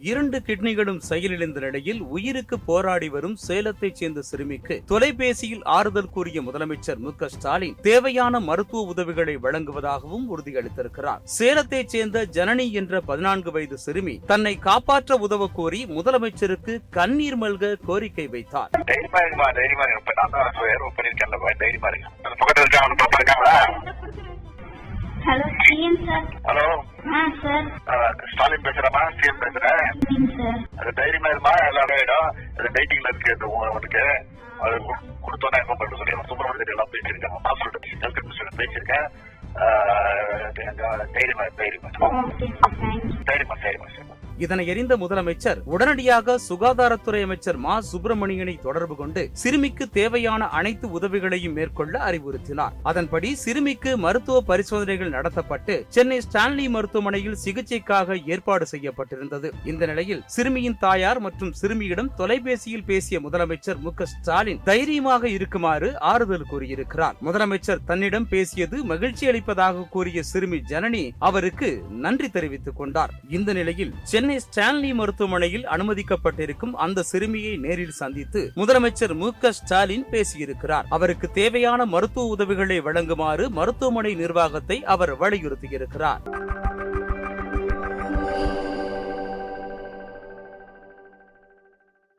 இரண்டு கிட்னிகளும் செயலிழந்த நிலையில் உயிருக்கு போராடி வரும் சேலத்தைச் சேர்ந்த சிறுமிக்கு தொலைபேசியில் ஆறுதல் கூறிய முதலமைச்சர் மு ஸ்டாலின் தேவையான மருத்துவ உதவிகளை வழங்குவதாகவும் உறுதியளித்திருக்கிறார். சேலத்தைச் சேர்ந்த ஜனனி என்ற பதினான்கு வயது சிறுமி தன்னை காப்பாற்ற உதவ கோரி முதலமைச்சருக்கு கண்ணீர் மல்க கோரிக்கை வைத்தார். Sir hello. ஆ சார். ஸ்டாலின் பேசுறமா சிஎம் பேசுறேன். சார். அது தைரியமா இருமா எல்லாரும் இடம் அது டைட்டிங்ல இருக்கு உனக்கு. அது கொடுத்தோன்னே என்ன பண்ண சொல்லி சுப்பிரமணியன் எல்லாம் பேசியிருக்கேன். ஹாஸ்பிட்டல் ஹெல்த் மினிஸ்டர் பேசியிருக்கேன். தைரியமா தைரியமா. சார். தைரியமா தைரியமா சரிமா இதனை எறிந்த முதலமைச்சர் உடனடியாக சுகாதாரத்துறை அமைச்சர் மா. சுப்பிரமணியனை தொடர்பு கொண்டு சிறுமிக்கு தேவையான அனைத்து உதவிகளையும் மேற்கொள்ள அறிவுறுத்தினார். அதன்படி சிறுமிக்கு மருத்துவ பரிசோதனைகள் நடத்தப்பட்டு சென்னை ஸ்டான்லி மருத்துவமனையில் சிகிச்சைக்காக ஏற்பாடு செய்யப்பட்டிருந்தது. இந்த நிலையில் சிறுமியின் தாயார் மற்றும் சிறுமியிடம் தொலைபேசியில் பேசிய முதலமைச்சர் மு. ஸ்டாலின் தைரியமாக இருக்குமாறு ஆறுதல் கூறியிருக்கிறார். முதலமைச்சர் தன்னிடம் பேசியது மகிழ்ச்சி அளிப்பதாக கூறிய சிறுமி ஜனனி அவருக்கு நன்றி தெரிவித்துக் கொண்டார். இந்த நிலையில் சென்னை ஸ்டான்லி மருத்துவமனையில் அனுமதிக்கப்பட்டிருக்கும் அந்த சிறுமியை நேரில் சந்தித்து முதலமைச்சர் மு ஸ்டாலின் பேசியிருக்கிறார். அவருக்கு தேவையான மருத்துவ உதவிகளை வழங்குமாறு மருத்துவமனை நிர்வாகத்தை அவர் வலியுறுத்தியிருக்கிறார்.